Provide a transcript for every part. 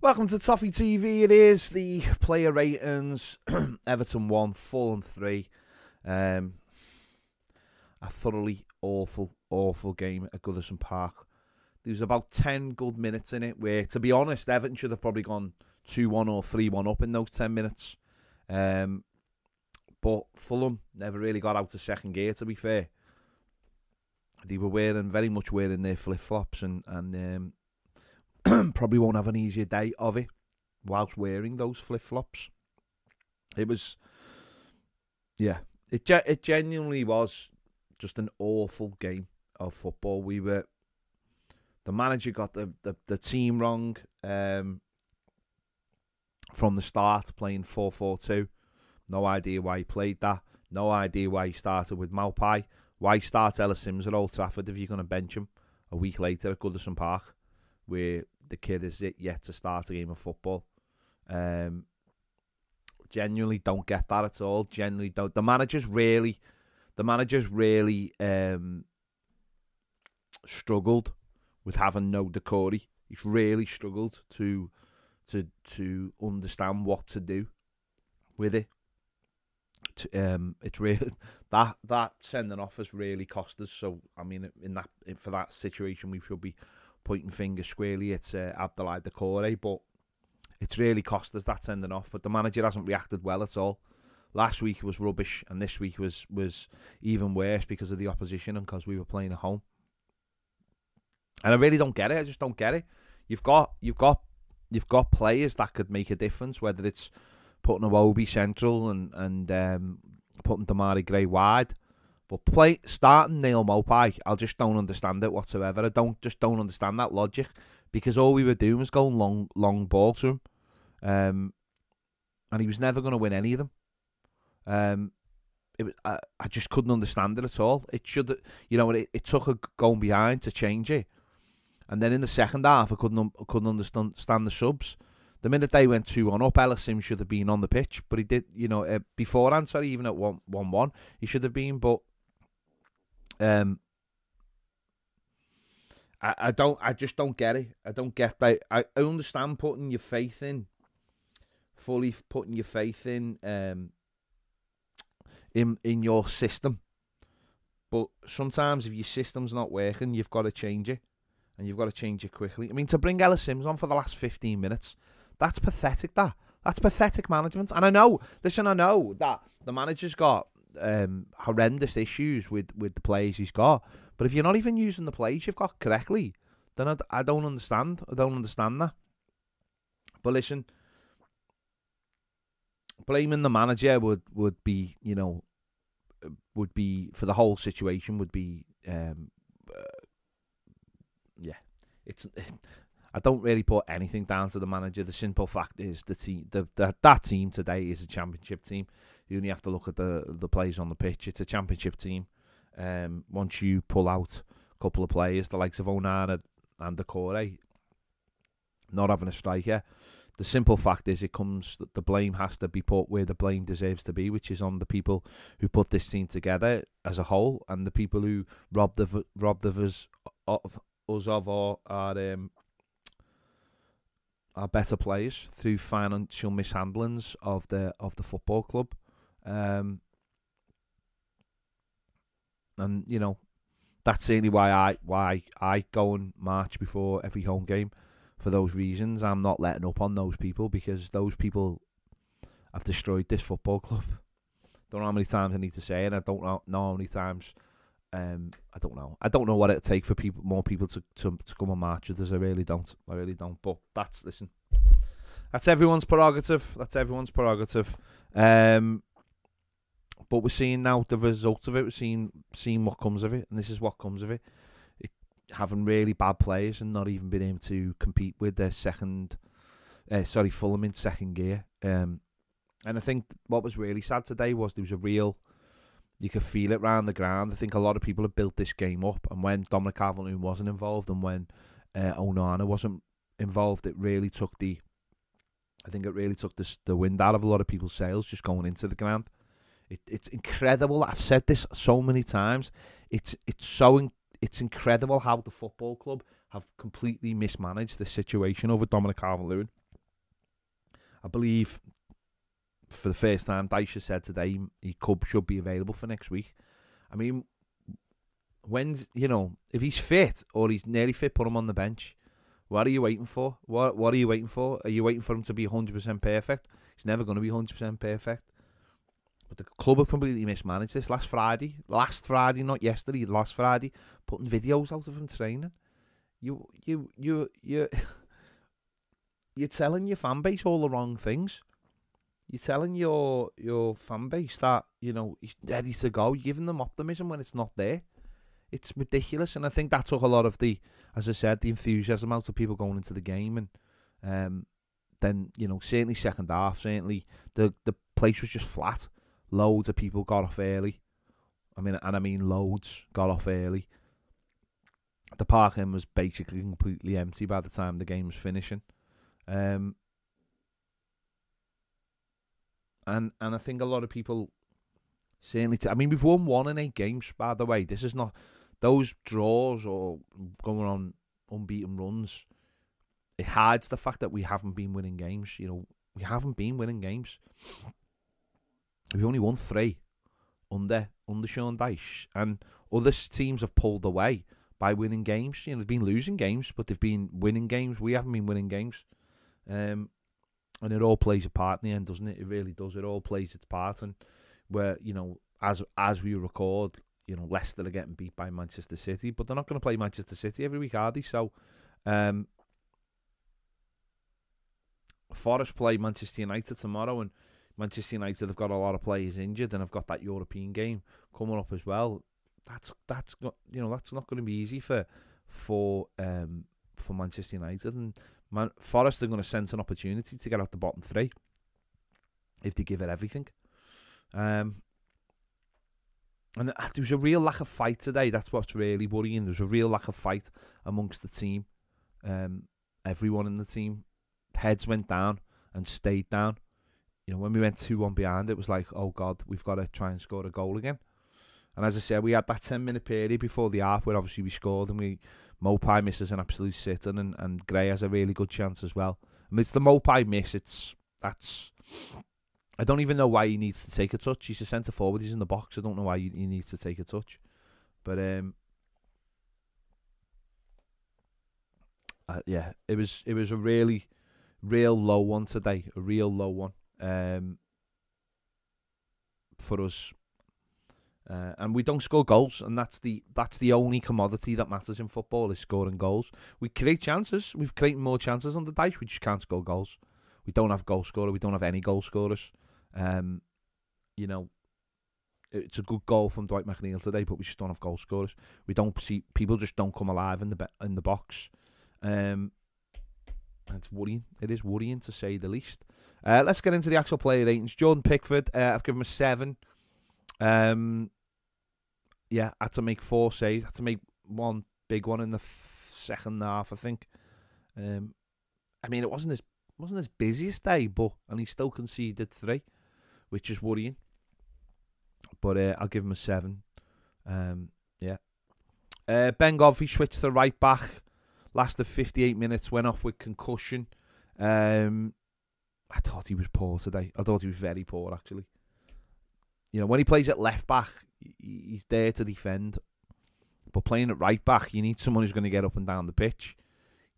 Welcome to Toffee TV. It is the player ratings. Everton one, Fulham three. Um, a thoroughly awful, awful game at Goodison Park. There was about ten good minutes in it where, to be honest, Everton should have probably gone two one or three one up in those ten minutes. Um, but Fulham never really got out of second gear. To be fair, they were wearing very much wearing their flip flops and and um, probably won't have an easier day of it whilst wearing those flip flops. It was, yeah, it ge- it genuinely was just an awful game of football. We were, the manager got the the, the team wrong um, from the start, playing four four two. No idea why he played that. No idea why he started with Maupay. Why start Ellis Simms at Old Trafford if you're going to bench him a week later at Goodison Park, where the kid is yet to start a game of football. Um, genuinely don't get that at all. Genuinely don't. The managers really, the managers really um, struggled with having no Doucouré. He's really struggled to to to understand what to do with it. To, um, it's really that that sending off has really cost us. So I mean, in that for that situation, we should be pointing fingers squarely at uh, Abdoulaye Doucouré, but it's really cost us that sending off. But the manager hasn't reacted well at all. Last week was rubbish, and this week was was even worse because of the opposition and because we were playing at home. And I really don't get it. I just don't get it. You've got you've got you've got players that could make a difference, whether it's putting Iwobi central and and um, putting Demarai Gray wide but play starting Neal Maupay, I just don't understand it whatsoever. I don't just don't understand that logic because all we were doing was going long long ball to him, um, and he was never going to win any of them. Um, it, was, I, I just couldn't understand it at all. It should, you know, it, it took a going behind to change it, and then in the second half, I couldn't I couldn't understand the subs. The minute they went two one up, Ellis Simms should have been on the pitch, but he did, you know, uh, beforehand. Sorry, even at one one one, he should have been, but um, I, I don't. I just don't get it. I don't get that. I, I understand putting your faith in, fully putting your faith in, um, in in your system. But sometimes if your system's not working, you've got to change it, and you've got to change it quickly. I mean, to bring Ellis Simms on for the last fifteen minutes, that's pathetic. That that's pathetic management. And I know. Listen, I know that the manager's got um, horrendous issues with, with the players he's got. But if you're not even using the players you've got correctly, then I, I don't understand. I don't understand that. But listen, blaming the manager would, would be, you know, would be for the whole situation would be, um, uh, yeah, it's. I don't really put anything down to the manager. The simple fact is the team, the, the that team today is a championship team. You only have to look at the the players on the pitch. It's a championship team. Um, once you pull out a couple of players, the likes of Onana and Doucouré, not having a striker, the simple fact is it comes that the blame has to be put where the blame deserves to be, which is on the people who put this team together as a whole and the people who robbed the robbed of us of us of our, our um, our better players through financial mishandlings of the of the football club. Um, and you know, that's really why I why I go and march before every home game for those reasons. I'm not letting up on those people because those people have destroyed this football club. Don't know how many times I need to say it. I don't know, know how many times. Um, I don't know. I don't know what it'll take for people, more people to, to to come and march with us. I really don't. I really don't. But that's listen. That's everyone's prerogative. That's everyone's prerogative. Um, but we're seeing now the results of it. We're seeing seeing what comes of it, and this is what comes of it. it having really bad players and not even being able to compete with their second, uh, sorry, Fulham in second gear. Um, and I think what was really sad today was there was a real, you could feel it round the ground. I think a lot of people have built this game up, and when Dominic calvert wasn't involved, and when uh, Onana wasn't involved, it really took the, I think it really took the the wind out of a lot of people's sails just going into the ground. It, it's incredible. I've said this so many times. It's it's so in, it's incredible how the football club have completely mismanaged the situation over Dominic Calvert-Lewin. I believe for the first time, Dyche said today he could should be available for next week. I mean, when's you know if he's fit or he's nearly fit, put him on the bench. What are you waiting for? What What are you waiting for? Are you waiting for him to be hundred percent perfect? He's never going to be hundred percent perfect. The club have completely mismanaged this. Last Friday, last Friday, not yesterday, last Friday, putting videos out of him training. You, you, you, you, you're telling your fan base all the wrong things. You're telling your your fan base that you know he's ready to go. You're giving them optimism when it's not there. It's ridiculous, and I think that took a lot of the, as I said, the enthusiasm out of people going into the game, and um, then you know certainly second half, certainly the the place was just flat. Loads of people got off early. I mean, and I mean loads got off early. The parking was basically completely empty by the time the game was finishing. Um, and and I think a lot of people certainly. T- I mean, we've won one in eight games. By the way, this is not those draws or going on unbeaten runs. It hides the fact that we haven't been winning games. You know, we haven't been winning games. We've only won three under under Sean Dyche, and other teams have pulled away by winning games. You know, they've been losing games, but they've been winning games. We haven't been winning games, um, and it all plays a part in the end, doesn't it? It really does. It all plays its part, and where you know, as as we record, you know, Leicester are getting beat by Manchester City, but they're not going to play Manchester City every week, are they? So, um, Forest play Manchester United tomorrow, and Manchester United have got a lot of players injured, and have got that European game coming up as well. That's that's not you know that's not going to be easy for for um for Manchester United and Man, Forest are going to sense an opportunity to get out the bottom three if they give it everything. Um, and there was a real lack of fight today. That's what's really worrying. There's a real lack of fight amongst the team. Um, everyone in the team, heads went down and stayed down you know, when we went 2 1 behind, it was like, oh God, we've got to try and score a goal again. And as I said, we had that 10 minute period before the half where obviously we scored and we Maupay misses an absolute sitting and, and Gray has a really good chance as well. I mean, it's the Maupay miss. It's that's. I don't even know why he needs to take a touch. He's a centre forward. He's in the box. I don't know why he, he needs to take a touch. But um, uh, yeah, it was it was a really, real low one today. A real low one um, for us. Uh, and we don't score goals, and that's the that's the only commodity that matters in football is scoring goals. We create chances. We've created more chances on the dice. We just can't score goals. We don't have goal scorer. We don't have any goal scorers. Um, you know, it's a good goal from Dwight McNeil today, but we just don't have goal scorers. We don't see people just don't come alive in the in the box. Um, it's worrying. It is worrying to say the least. Uh, let's get into the actual player ratings. Jordan Pickford, uh, I've given him a seven. Um, yeah, I had to make four saves. I had to make one big one in the f- second half, I think. Um, I mean, it wasn't his wasn't his busiest day, but and he still conceded three, which is worrying. But uh, I'll give him a seven. Um, yeah. Uh, ben Godfrey switched to right back lasted 58 minutes, went off with concussion. Um, I thought he was poor today. I thought he was very poor, actually. You know, when he plays at left back, he's there to defend. But playing at right back, you need someone who's going to get up and down the pitch.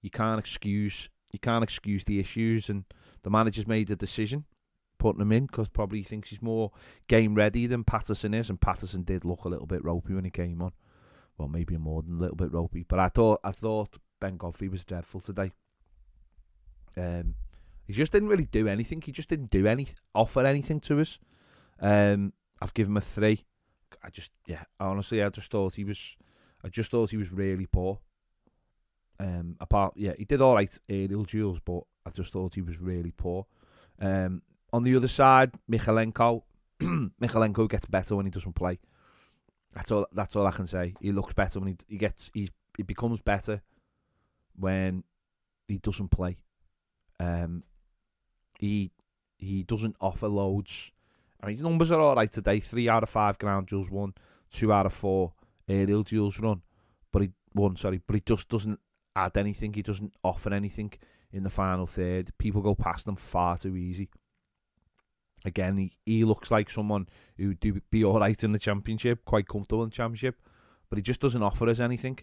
You can't excuse you can't excuse the issues, and the manager's made a decision putting him in because probably he thinks he's more game ready than Patterson is, and Patterson did look a little bit ropey when he came on. Well, maybe more than a little bit ropey, but I thought I thought Ben Godfrey was dreadful today. Um, he just didn't really do anything. He just didn't do any offer anything to us. Um, I've given him a three. I just yeah, honestly, I just thought he was, I just thought he was really poor. Um, apart yeah, he did all right aerial duels, but I just thought he was really poor. Um, on the other side, Mykolenko, Mykolenko gets better when he doesn't play. That's all. That's all I can say. He looks better when he he gets he he becomes better when he doesn't play. Um, he he doesn't offer loads. I mean, his numbers are all right today. Three out of five ground duels won, two out of four aerial duels run, but he won. Sorry, but he just doesn't add anything. He doesn't offer anything in the final third. People go past him far too easy. Again, he, he looks like someone who do be all right in the championship, quite comfortable in the championship, but he just doesn't offer us anything.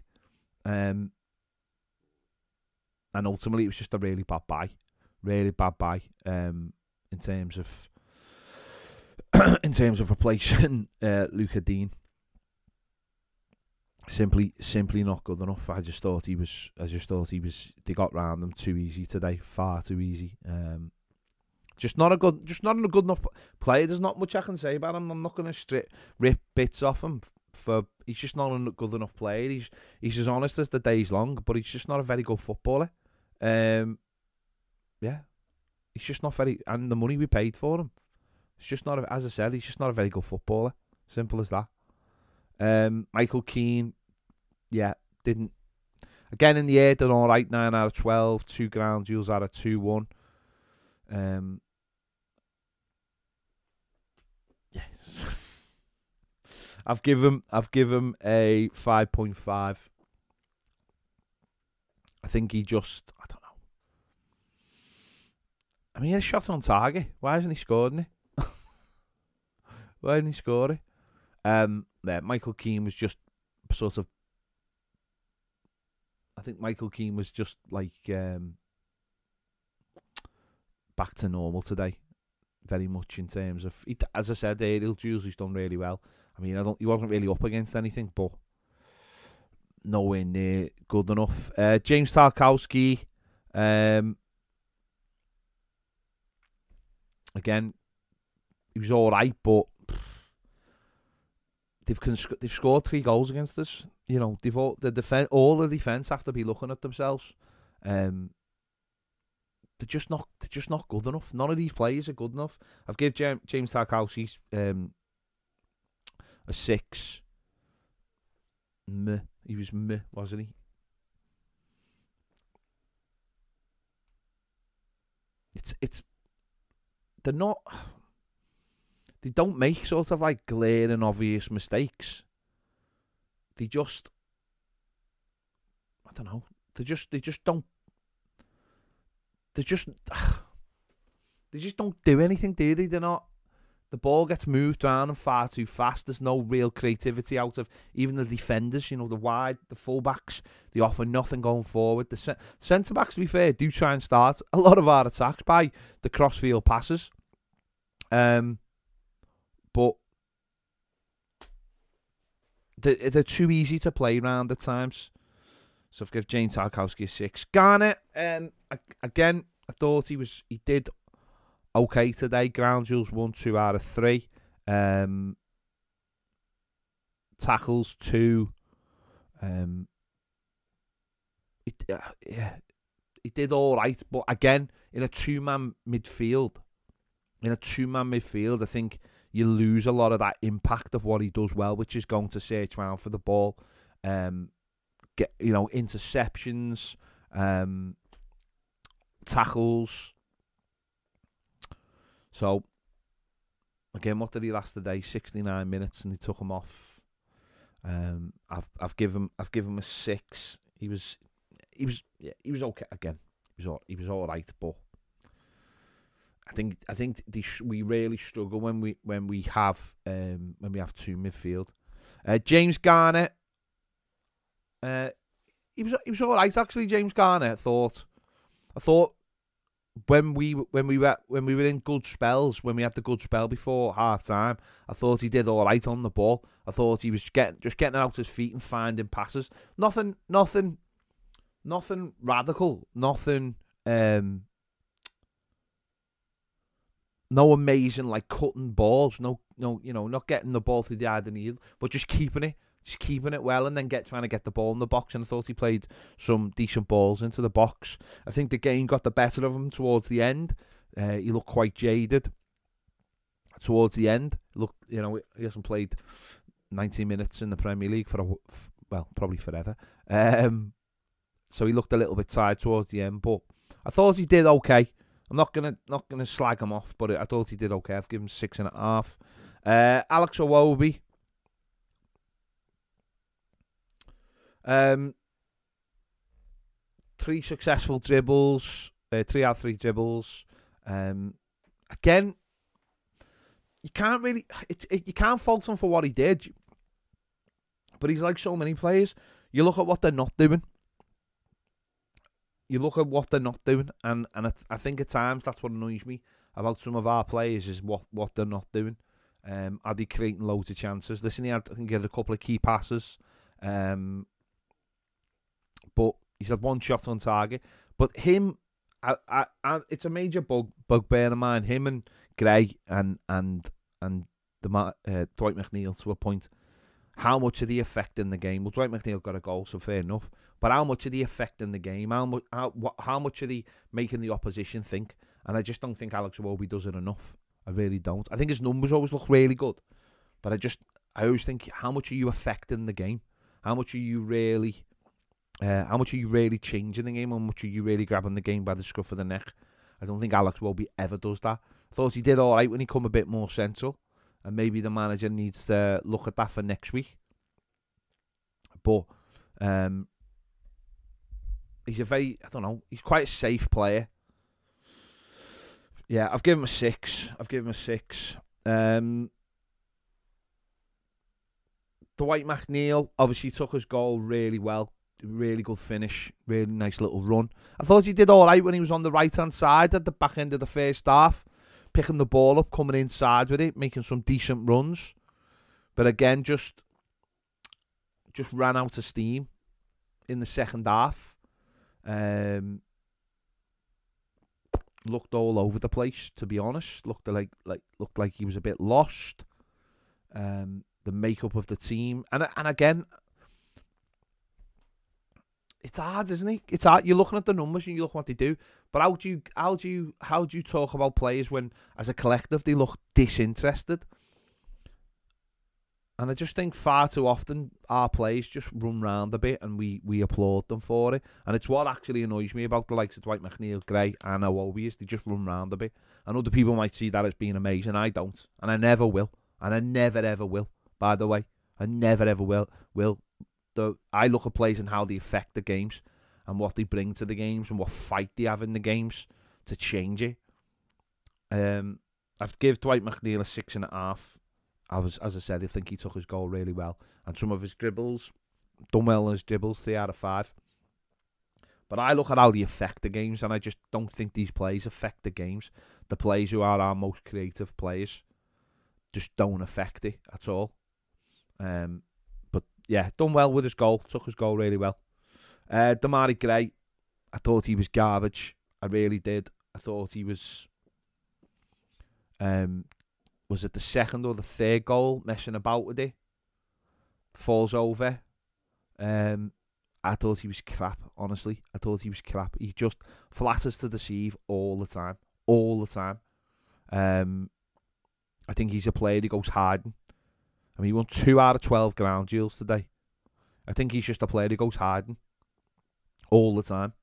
Um, and ultimately, it was just a really bad buy, really bad buy. Um, in terms of in terms of replacing uh, Lucas Digne. Simply, simply not good enough. I just thought he was. I just thought he was. They got round them too easy today, far too easy. Um, just not a good, just not a good enough player. There's not much I can say about him. I'm not going to strip rip bits off him for. He's just not a good enough player. He's he's as honest as the day's long, but he's just not a very good footballer. Um, yeah, he's just not very. And the money we paid for him, it's just not. As I said, he's just not a very good footballer. Simple as that. Um, Michael Keane, yeah, didn't. Again in the air, done all right. Nine out of twelve, two ground duels out of two one. Um, yes, I've given I've given a five point five. I think he just I don't know. I mean, he shot on target. Why hasn't he scored it? Why didn't he score it? Um, yeah, Michael Keane was just sort of. I think Michael Keane was just like um, back to normal today, very much in terms of. He, as I said, aerial duels he's done really well. I mean, I don't. He wasn't really up against anything, but nowhere near good enough. Uh, James Tarkowski, um, again, he was all right, but they've they've scored three goals against us. You know, they've all the defense, all the defense have to be looking at themselves. Um, they're just not they're just not good enough. None of these players are good enough. I've given James, James Tarkowski um, a six. Meh. He was meh, wasn't he? It's it's they're not they don't make sort of like glaring obvious mistakes. They just I don't know. They just they just don't they just they just don't do anything, do they? They're not the ball gets moved around and far too fast. There's no real creativity out of even the defenders. You know, the wide, the fullbacks, they offer nothing going forward. The centre backs, to be fair, do try and start a lot of our attacks by the crossfield passes. Um, but they're, they're too easy to play around at times. So I've given James Tarkowski a six. Garner, um, again, I thought he was he did okay today. Ground duels one, two out of three. Um, tackles two. Um, it, uh, yeah, he did all right, but again, in a two man midfield, in a two man midfield, I think you lose a lot of that impact of what he does well, which is going to search around for the ball, um, get you know interceptions, um, tackles. So again, what did he last today? Sixty nine minutes, and he took him off. Um, I've I've given I've given him a six. He was he was yeah, he was okay again. He was all he was all right, but I think I think sh- we really struggle when we when we have um, when we have two midfield. Uh, James Garner, uh, he was he was all right actually. James Garner, thought, I thought when we when we were when we were in good spells, when we had the good spell before half time, I thought he did all right on the ball. I thought he was getting just getting out his feet and finding passes. Nothing, nothing, nothing radical. Nothing. Um, no amazing like cutting balls, no, no, you know, not getting the ball through the eye of the needle, but just keeping it, just keeping it well, and then get trying to get the ball in the box. And I thought he played some decent balls into the box. I think the game got the better of him towards the end. Uh, he looked quite jaded towards the end. Look, you know, he hasn't played 90 minutes in the Premier League for a well, probably forever. Um, so he looked a little bit tired towards the end, but I thought he did okay. I'm not gonna not gonna slag him off, but I thought he did okay. I've given him six and a half. Uh, Alex Iwobi. Um, three successful dribbles, uh, three out of three dribbles. Um, again, you can't really, it, it, you can't fault him for what he did. But he's like so many players. You look at what they're not doing. You look at what they're not doing, and and I think at times that's what annoys me about some of our players is what what they're not doing. Um, are they creating loads of chances? Listen, he had I think he had a couple of key passes, um, but he's had one shot on target. But him, I, I, I, it's a major bug bugbear of mine. Him and Gray and and and the uh, Dwight McNeil to a point how much of the effect in the game? Well, Dwight McNeil got a goal, so fair enough. But how much of the effect in the game? How much? How, what, how much are they making the opposition think? And I just don't think Alex Iwobi does it enough. I really don't. I think his numbers always look really good, but I just I always think how much are you affecting the game? How much are you really? Uh, how much are you really changing the game? How much are you really grabbing the game by the scruff of the neck? I don't think Alex Iwobi ever does that. I thought he did all right when he come a bit more central and maybe the manager needs to look at that for next week. But um, he's a very, I don't know, he's quite a safe player. Yeah, I've given him a six. I've given him a six. Um, Dwight McNeil obviously took his goal really well. Really good finish. Really nice little run. I thought he did all right when he was on the right hand side at the back end of the first half picking the ball up, coming inside with it, making some decent runs. But again, just just ran out of steam in the second half. Um, looked all over the place, to be honest. Looked like like looked like he was a bit lost. Um, the makeup of the team, and and again, it's hard, isn't it? It's hard. You're looking at the numbers and you look what they do. But how do you how do you how do you talk about players when, as a collective, they look disinterested? And I just think far too often our players just run round a bit and we, we applaud them for it. And it's what actually annoys me about the likes of Dwight McNeil, Gray, and is they just run round a bit. And other people might see that as being amazing. I don't. And I never will. And I never ever will, by the way. I never ever will will the I look at players and how they affect the games and what they bring to the games and what fight they have in the games to change it. Um, I've give Dwight McNeil a six and a half. As I said, I think he took his goal really well, and some of his dribbles done well in his dribbles, three out of five. But I look at how they affect the games, and I just don't think these players affect the games. The players who are our most creative players just don't affect it at all. Um, yeah, done well with his goal. Took his goal really well. Uh, Demarai Gray, I thought he was garbage. I really did. I thought he was. Um, was it the second or the third goal messing about with it? Falls over. Um, I thought he was crap. Honestly, I thought he was crap. He just flatters to deceive all the time, all the time. Um, I think he's a player who goes hiding I mean, he won two out of 12 ground duels today. I think he's just a player who goes hiding all the time.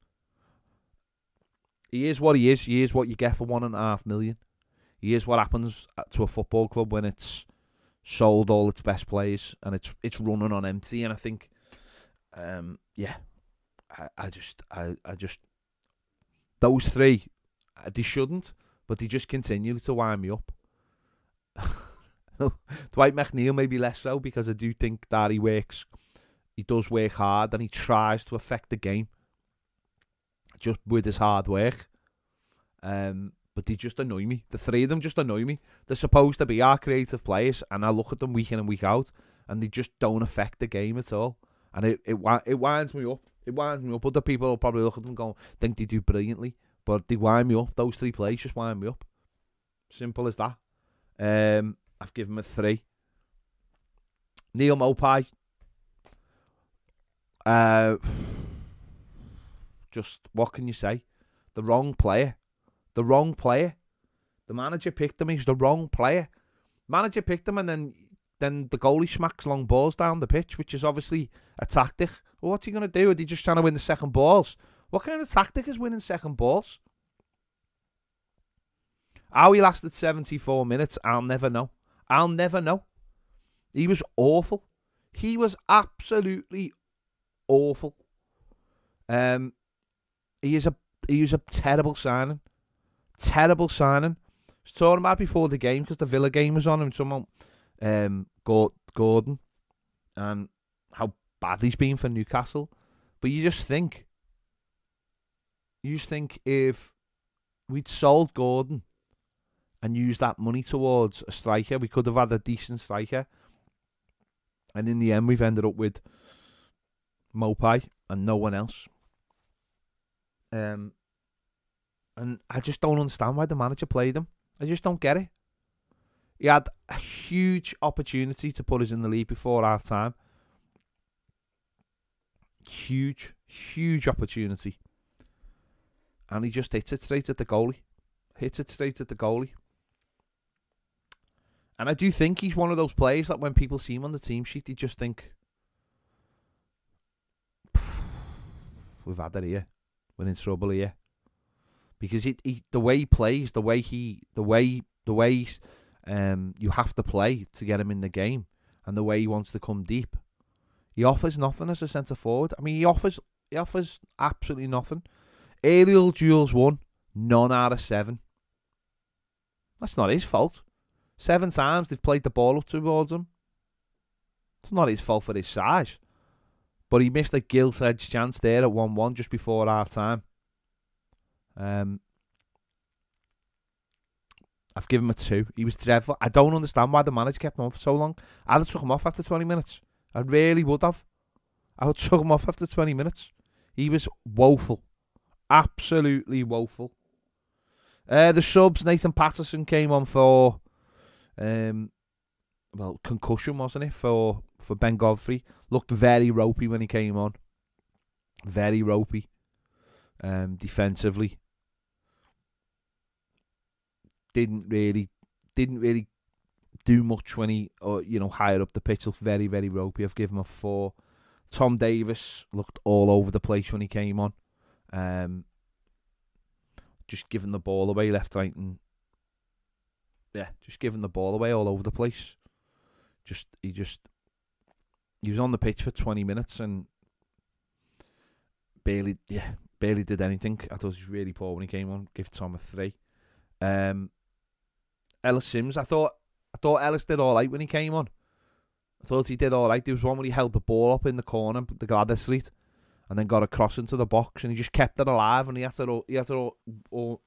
He is what he is. He is what you get for one and a half million. He is what happens to a football club when it's sold all its best players and it's it's running on empty. And I think, um, yeah, I, I just I, I just those three, uh, they shouldn't, but they just continue to wind me up. Dwight McNeil maybe less so because I do think that he works, he does work hard and he tries to affect the game just with his hard work. Um, but they just annoy me. The three of them just annoy me. They're supposed to be our creative players, and I look at them week in and week out, and they just don't affect the game at all. And it it it winds me up. It winds me up. Other people will probably look at them go, think they do brilliantly, but they wind me up. Those three players just wind me up. Simple as that. Um, I've given him a three. Neal Maupay. Uh, just what can you say? The wrong player. The wrong player. The manager picked him. He's the wrong player. Manager picked him, and then then the goalie smacks long balls down the pitch, which is obviously a tactic. Well, what's he going to do? Are he just trying to win the second balls? What kind of tactic is winning second balls? How he lasted 74 minutes, I'll never know. I'll never know. He was awful. He was absolutely awful. Um, he is a he was a terrible signing, terrible signing. I was talking about before the game because the Villa game was on and someone um Gordon and how bad he's been for Newcastle, but you just think you just think if we'd sold Gordon and use that money towards a striker, we could have had a decent striker. And in the end, we've ended up with Maupay and no one else. Um, and I just don't understand why the manager played him. I just don't get it. He had a huge opportunity to put us in the lead before half time. Huge, huge opportunity. And he just hits it straight at the goalie. Hits it straight at the goalie. And I do think he's one of those players that when people see him on the team sheet, they just think, we've had it here. We're in trouble here. Because it, he, the way he plays, the way he, the way, the way um, you have to play to get him in the game, and the way he wants to come deep, he offers nothing as a centre forward. I mean, he offers, he offers absolutely nothing. Aerial duels won, none out of seven. That's not his fault. Seven times they've played the ball up towards him. It's not his fault for his size. But he missed a gilt edged chance there at 1 1 just before half time. Um, I've given him a 2. He was dreadful. I don't understand why the manager kept him on for so long. I'd have took him off after 20 minutes. I really would have. I would have took him off after 20 minutes. He was woeful. Absolutely woeful. Uh, the subs, Nathan Patterson came on for um, well, concussion wasn't it for for Ben Godfrey? Looked very ropey when he came on. Very ropey. Um, defensively, didn't really didn't really do much when he or you know higher up the pitch. Looked very very ropey. I've given him a four. Tom Davies looked all over the place when he came on. Um, just giving the ball away left, right, and yeah, just giving the ball away all over the place. Just he just he was on the pitch for twenty minutes and barely yeah barely did anything. I thought he was really poor when he came on. Give Tom a three. Um, Ellis Simms, I thought I thought Ellis did all right when he came on. I thought he did all right. There was one where he held the ball up in the corner, the Gladys Street, and then got a cross into the box, and he just kept it alive. And he had to he had to he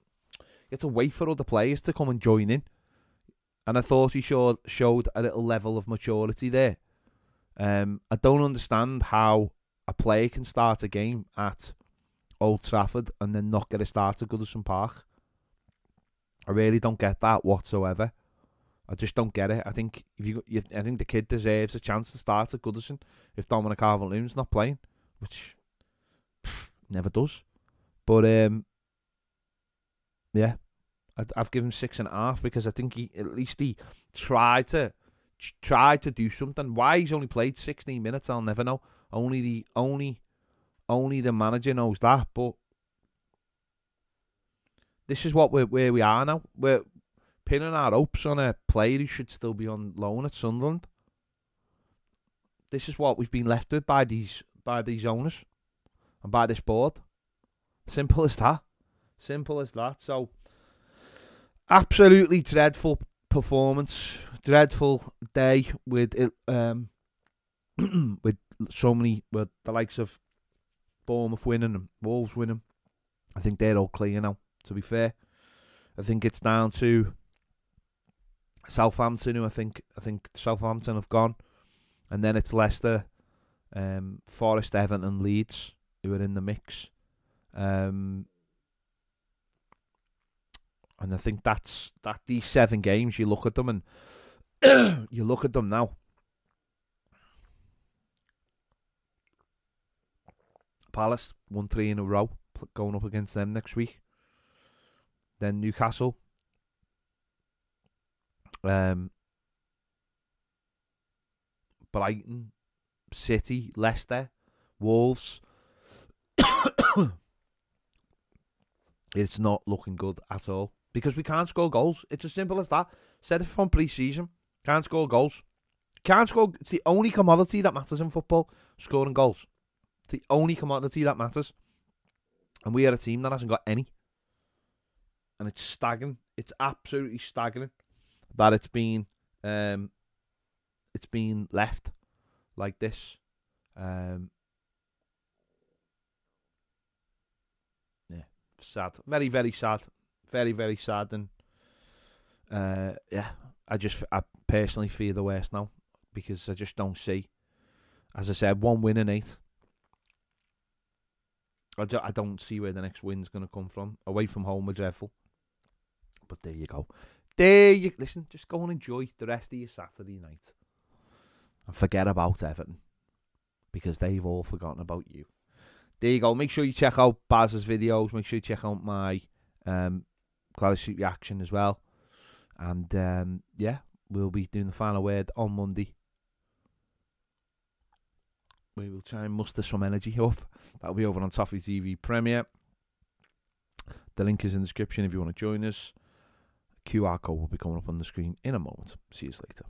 had to wait for other players to come and join in and I thought he showed showed a little level of maturity there. Um, I don't understand how a player can start a game at Old Trafford and then not get a start at Goodison Park. I really don't get that whatsoever. I just don't get it. I think if you, you I think the kid deserves a chance to start at Goodison if Dominic Calvert-Lewin's not playing, which never does. But um, yeah, I've given six and a half because I think he at least he tried to tried to do something. Why he's only played sixteen minutes, I'll never know. Only the only only the manager knows that. But this is what we're where we are now. We're pinning our hopes on a player who should still be on loan at Sunderland. This is what we've been left with by these by these owners and by this board. Simple as that. Simple as that. So absolutely dreadful performance, dreadful day with it, um, with so many with the likes of Bournemouth winning and Wolves winning. I think they're all clear now. To be fair, I think it's down to Southampton, who I think I think Southampton have gone, and then it's Leicester, um, Forest, Everton, Leeds who are in the mix. Um, And I think that's that these seven games, you look at them and you look at them now. Palace won three in a row, going up against them next week. Then Newcastle. Um, Brighton, City, Leicester, Wolves. it's not looking good at all because we can't score goals. It's as simple as that. Said it from pre-season. Can't score goals. Can't score. It's the only commodity that matters in football. Scoring goals. It's the only commodity that matters. And we are a team that hasn't got any. And it's staggering. It's absolutely staggering that it's been um, it's been left like this. Um, yeah, sad. Very, very sad. Very, very sad. And uh, yeah, I just, I personally fear the worst now because I just don't see. As I said, one win in eight. I, do, I don't see where the next win's going to come from. Away from home are dreadful. But there you go. There you listen. Just go and enjoy the rest of your Saturday night and forget about Everton because they've all forgotten about you. There you go. Make sure you check out Baz's videos. Make sure you check out my um, Gladys Street reaction as well. And um, yeah, we'll be doing the final word on Monday. We will try and muster some energy up. That'll be over on Toffee TV Premiere. The link is in the description if you want to join us. QR code will be coming up on the screen in a moment. See you later.